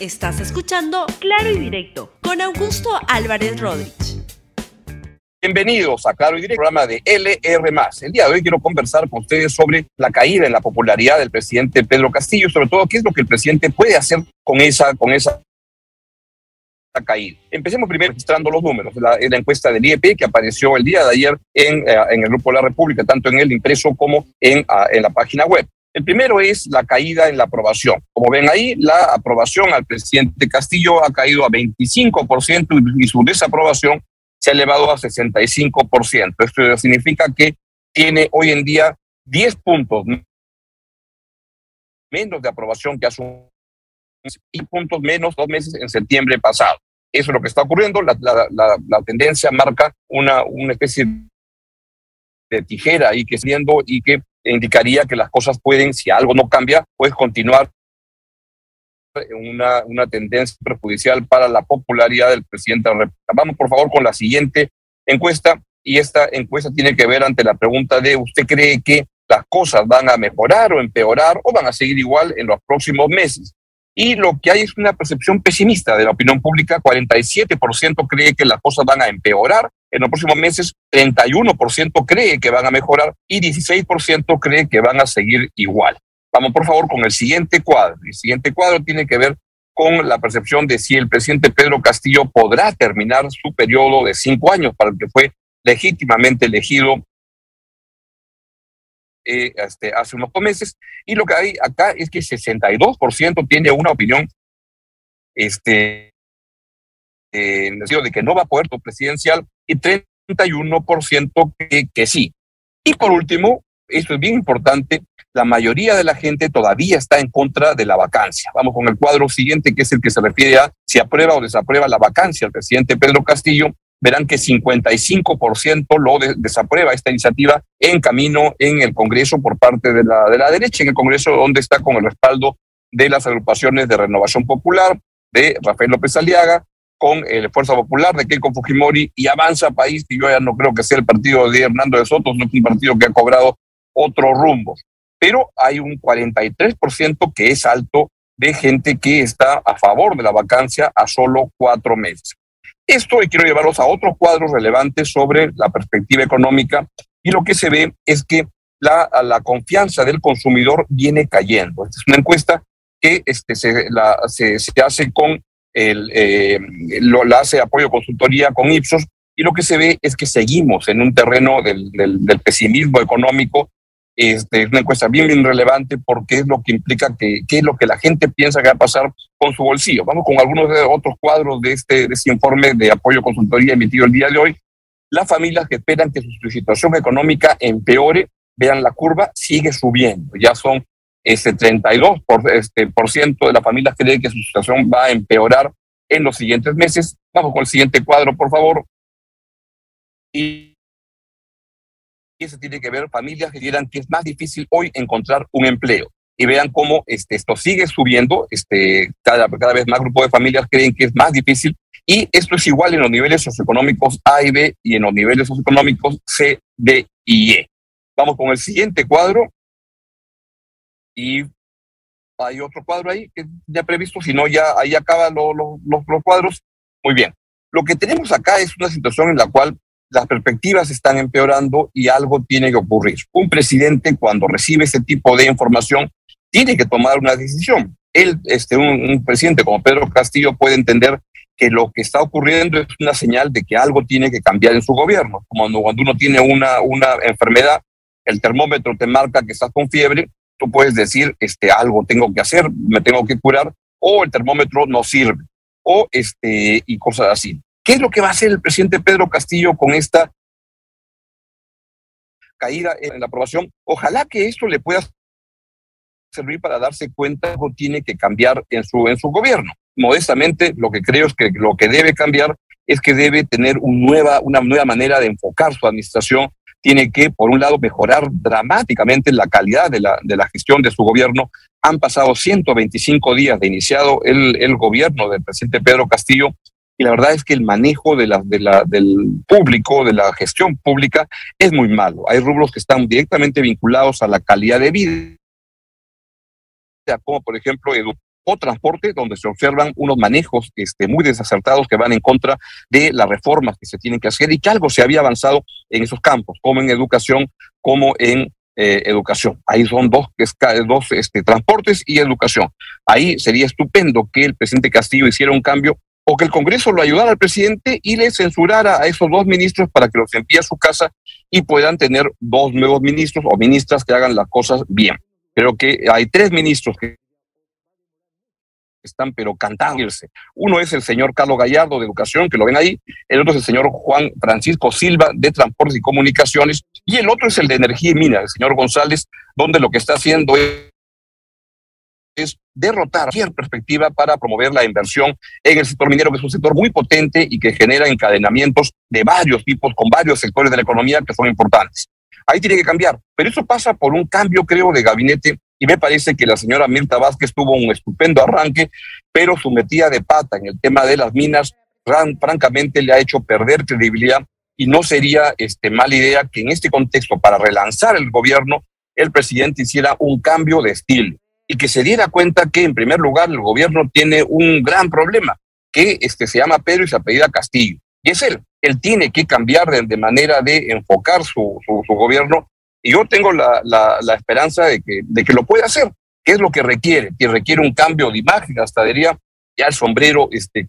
Estás escuchando Claro y Directo con Augusto Álvarez Rodríguez. Bienvenidos a Claro y Directo, programa de LR. El día de hoy quiero conversar con ustedes sobre la caída en la popularidad del presidente Pedro Castillo, sobre todo qué es lo que el presidente puede hacer con esa, con esa caída. Empecemos primero registrando los números. La, la encuesta del IEP que apareció el día de ayer en, eh, en el Grupo de la República, tanto en el impreso como en, uh, en la página web. El primero es la caída en la aprobación. Como ven ahí, la aprobación al presidente Castillo ha caído a 25% y su desaprobación se ha elevado a 65%. Esto significa que tiene hoy en día 10 puntos menos de aprobación que hace un y puntos menos dos meses en septiembre pasado. Eso es lo que está ocurriendo. La, la, la, la tendencia marca una, una especie de tijera ahí que siendo y que indicaría que las cosas pueden, si algo no cambia, pues continuar una, una tendencia perjudicial para la popularidad del presidente de la República. Vamos, por favor, con la siguiente encuesta. Y esta encuesta tiene que ver ante la pregunta de, ¿usted cree que las cosas van a mejorar o empeorar o van a seguir igual en los próximos meses? Y lo que hay es una percepción pesimista de la opinión pública. 47% cree que las cosas van a empeorar en los próximos meses, 31% cree que van a mejorar y 16% cree que van a seguir igual. Vamos por favor con el siguiente cuadro. El siguiente cuadro tiene que ver con la percepción de si el presidente Pedro Castillo podrá terminar su periodo de cinco años para el que fue legítimamente elegido eh, este, hace unos meses. Y lo que hay acá es que 62% tiene una opinión este, eh, en el sentido de que no va a poder tu presidencial y 31% que, que sí. Y por último, esto es bien importante, la mayoría de la gente todavía está en contra de la vacancia. Vamos con el cuadro siguiente, que es el que se refiere a si aprueba o desaprueba la vacancia el presidente Pedro Castillo. Verán que 55% lo de, desaprueba esta iniciativa en camino en el Congreso por parte de la, de la derecha, en el Congreso donde está con el respaldo de las agrupaciones de Renovación Popular, de Rafael López Aliaga, con el Fuerza Popular de Keiko Fujimori y Avanza País, y yo ya no creo que sea el partido de Hernando de Soto, no es un partido que ha cobrado otro rumbo. Pero hay un 43% que es alto de gente que está a favor de la vacancia a solo cuatro meses. Esto y quiero llevarlos a otros cuadros relevantes sobre la perspectiva económica y lo que se ve es que la, la confianza del consumidor viene cayendo. Esta es una encuesta que este, se, la, se, se hace con el, eh, lo, la hace apoyo consultoría con Ipsos y lo que se ve es que seguimos en un terreno del, del, del pesimismo económico. Este, es una encuesta bien, bien relevante porque es lo que implica que qué es lo que la gente piensa que va a pasar con su bolsillo. Vamos con algunos de otros cuadros de este, de este informe de apoyo consultoría emitido el día de hoy. Las familias que esperan que su situación económica empeore, vean la curva, sigue subiendo. Ya son este 32 por, este, por ciento de las familias cree que su situación va a empeorar en los siguientes meses. Vamos con el siguiente cuadro, por favor. Y eso tiene que ver familias que dirán que es más difícil hoy encontrar un empleo. Y vean cómo este, esto sigue subiendo, este, cada, cada vez más grupos de familias creen que es más difícil. Y esto es igual en los niveles socioeconómicos A y B y en los niveles socioeconómicos C, D y E. Vamos con el siguiente cuadro y hay otro cuadro ahí que ya previsto, si no ya ahí acaban lo, lo, los, cuadros. Muy bien. Lo que tenemos acá es una situación en la cual las perspectivas están empeorando y algo tiene que ocurrir. Un presidente cuando recibe ese tipo de información tiene que tomar una decisión. Él, este, un, un presidente como Pedro Castillo puede entender que lo que está ocurriendo es una señal de que algo tiene que cambiar en su gobierno. Como cuando uno tiene una, una enfermedad, el termómetro te marca que estás con fiebre, tú puedes decir, este, algo tengo que hacer, me tengo que curar, o el termómetro no sirve, o este, y cosas así. ¿Qué es lo que va a hacer el presidente Pedro Castillo con esta caída en la aprobación? Ojalá que esto le pueda servir para darse cuenta que tiene que cambiar en su, en su gobierno. Modestamente, lo que creo es que lo que debe cambiar es que debe tener un nueva, una nueva manera de enfocar su administración tiene que, por un lado, mejorar dramáticamente la calidad de la, de la gestión de su gobierno. Han pasado 125 días de iniciado el, el gobierno del presidente Pedro Castillo y la verdad es que el manejo de la, de la, del público, de la gestión pública, es muy malo. Hay rubros que están directamente vinculados a la calidad de vida, como por ejemplo o transporte, donde se observan unos manejos este, muy desacertados que van en contra de las reformas que se tienen que hacer y que algo se había avanzado en esos campos, como en educación, como en eh, educación. Ahí son dos, dos este, transportes y educación. Ahí sería estupendo que el presidente Castillo hiciera un cambio o que el Congreso lo ayudara al presidente y le censurara a esos dos ministros para que los envíe a su casa y puedan tener dos nuevos ministros o ministras que hagan las cosas bien. Creo que hay tres ministros que están pero cantándose. Uno es el señor Carlos Gallardo de Educación, que lo ven ahí, el otro es el señor Juan Francisco Silva de Transportes y Comunicaciones, y el otro es el de Energía y Minas, el señor González, donde lo que está haciendo es es derrotar cualquier perspectiva para promover la inversión en el sector minero, que es un sector muy potente y que genera encadenamientos de varios tipos con varios sectores de la economía que son importantes. Ahí tiene que cambiar, pero eso pasa por un cambio, creo, de gabinete y me parece que la señora Mirta Vázquez tuvo un estupendo arranque, pero su metida de pata en el tema de las minas, francamente, le ha hecho perder credibilidad y no sería este, mala idea que en este contexto, para relanzar el gobierno, el presidente hiciera un cambio de estilo y que se diera cuenta que, en primer lugar, el gobierno tiene un gran problema, que este, se llama Pedro y se apellida Castillo. Y es él. Él tiene que cambiar de, manera de enfocar su, su, gobierno. Y yo tengo la, la, esperanza de que, de que lo puede hacer. ¿Qué es lo que requiere? Que requiere un cambio de imagen, hasta diría ya el sombrero este,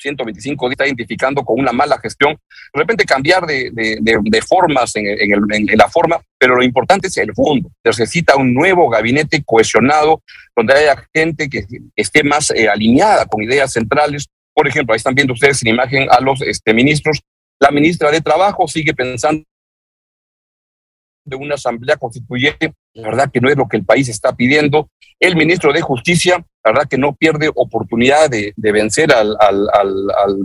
125 días está identificando con una mala gestión, de repente cambiar de, de, formas en, en, la forma, pero lo importante es el fondo. Necesita un nuevo gabinete cohesionado, donde haya gente que esté más eh, alineada con ideas centrales. Por ejemplo, ahí están viendo ustedes en imagen a los este, ministros. La ministra de Trabajo sigue pensando de una asamblea constituyente, la verdad que no es lo que el país está pidiendo. El ministro de Justicia, la verdad que no pierde oportunidad de, vencer al, al,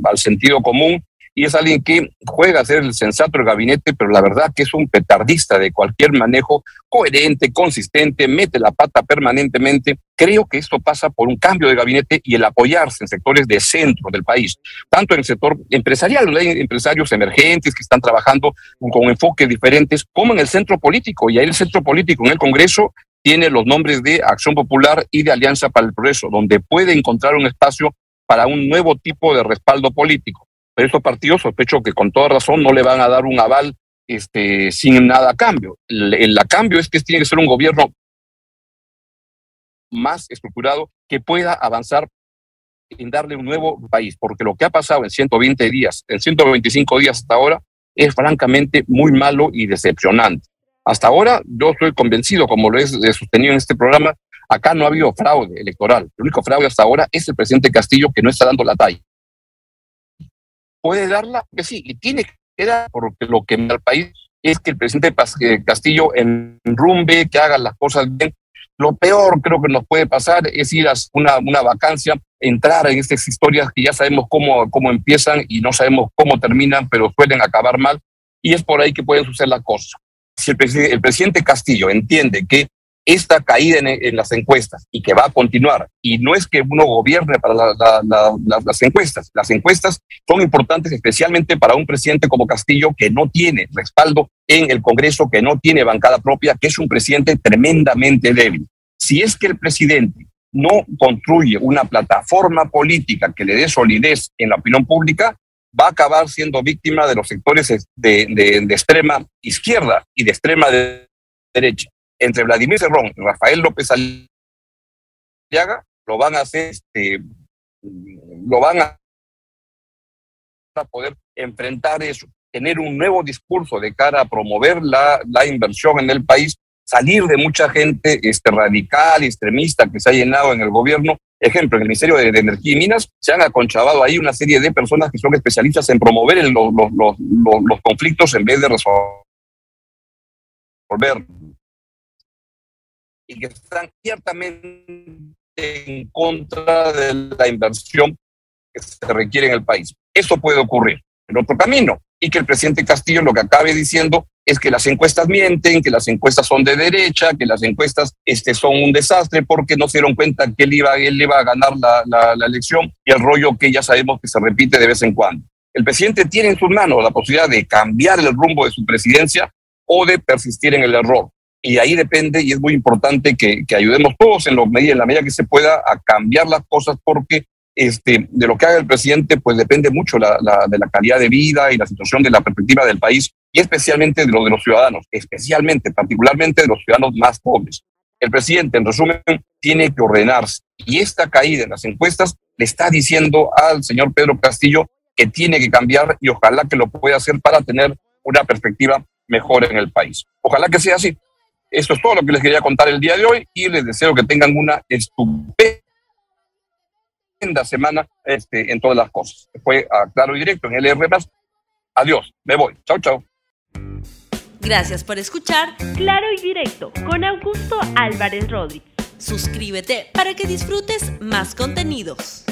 al, sentido común y es alguien que juega a ser el sensato del gabinete, pero la verdad que es un petardista de cualquier manejo coherente, consistente, mete la pata permanentemente. Creo que esto pasa por un cambio de gabinete y el apoyarse en sectores de centro del país, tanto en el sector empresarial, hay empresarios emergentes que están trabajando con enfoques diferentes, como en el centro político. Y ahí el centro político en el Congreso tiene los nombres de Acción Popular y de Alianza para el Progreso, donde puede encontrar un espacio para un nuevo tipo de respaldo político. Pero estos partidos sospecho que con toda razón no le van a dar un aval este, sin nada a cambio. El, a cambio es que tiene que ser un gobierno más estructurado que pueda avanzar en darle un nuevo país, porque lo que ha pasado en 120 días, en 125 días hasta ahora, es francamente muy malo y decepcionante. Hasta ahora yo estoy convencido, como lo he sostenido en este programa, acá no ha habido fraude electoral. El único fraude hasta ahora es el presidente Castillo que no está dando la talla puede darla, que sí, y tiene que dar, porque lo que al país es que el presidente Castillo enrumbe, que haga las cosas bien. Lo peor creo que nos puede pasar es ir a una, una vacancia, entrar en estas historias que ya sabemos cómo, cómo empiezan y no sabemos cómo terminan, pero suelen acabar mal, y es por ahí que pueden suceder las cosas. Si el presidente Castillo entiende que esta caída en, las encuestas y que va a continuar. Y no es que uno gobierne para las encuestas. Las encuestas son importantes especialmente para un presidente como Castillo que no tiene respaldo en el Congreso, que no tiene bancada propia, que es un presidente tremendamente débil. Si es que el presidente no construye una plataforma política que le dé solidez en la opinión pública, va a acabar siendo víctima de los sectores de, de extrema izquierda y de extrema derecha entre Vladimir Cerrón y Rafael López Aliaga, lo van a hacer, este, lo van a poder enfrentar eso, tener un nuevo discurso de cara a promover la, inversión en el país, salir de mucha gente este, radical, extremista que se ha llenado en el gobierno. Ejemplo, en el Ministerio de, Energía y Minas se han aconchavado ahí una serie de personas que son especialistas en promover los conflictos en vez de resolver y que están ciertamente en contra de la inversión que se requiere en el país. Eso puede ocurrir en otro camino y que el presidente Castillo lo que acabe diciendo es que las encuestas mienten, que las encuestas son de derecha, que las encuestas este, son un desastre porque no se dieron cuenta que él iba, él iba a ganar la, la, la elección y el rollo que ya sabemos que se repite de vez en cuando. El presidente tiene en sus manos la posibilidad de cambiar el rumbo de su presidencia o de persistir en el error y ahí depende y es muy importante que, que ayudemos todos en, lo, en la medida que se pueda a cambiar las cosas porque este, de lo que haga el presidente, pues depende mucho la, de la calidad de vida y la situación de la perspectiva del país y especialmente de lo de los ciudadanos, especialmente, particularmente de los ciudadanos más pobres. El presidente, en resumen, tiene que ordenarse y esta caída en las encuestas le está diciendo al señor Pedro Castillo que tiene que cambiar y ojalá que lo pueda hacer para tener una perspectiva mejor en el país. Ojalá que sea así. Esto es todo lo que les quería contar el día de hoy y les deseo que tengan una estupenda semana este, en todas las cosas. Fue a Claro y Directo en LR. Adiós, me voy. Chao, chao. Gracias por escuchar Claro y Directo con Augusto Álvarez Rodríguez. Suscríbete para que disfrutes más contenidos.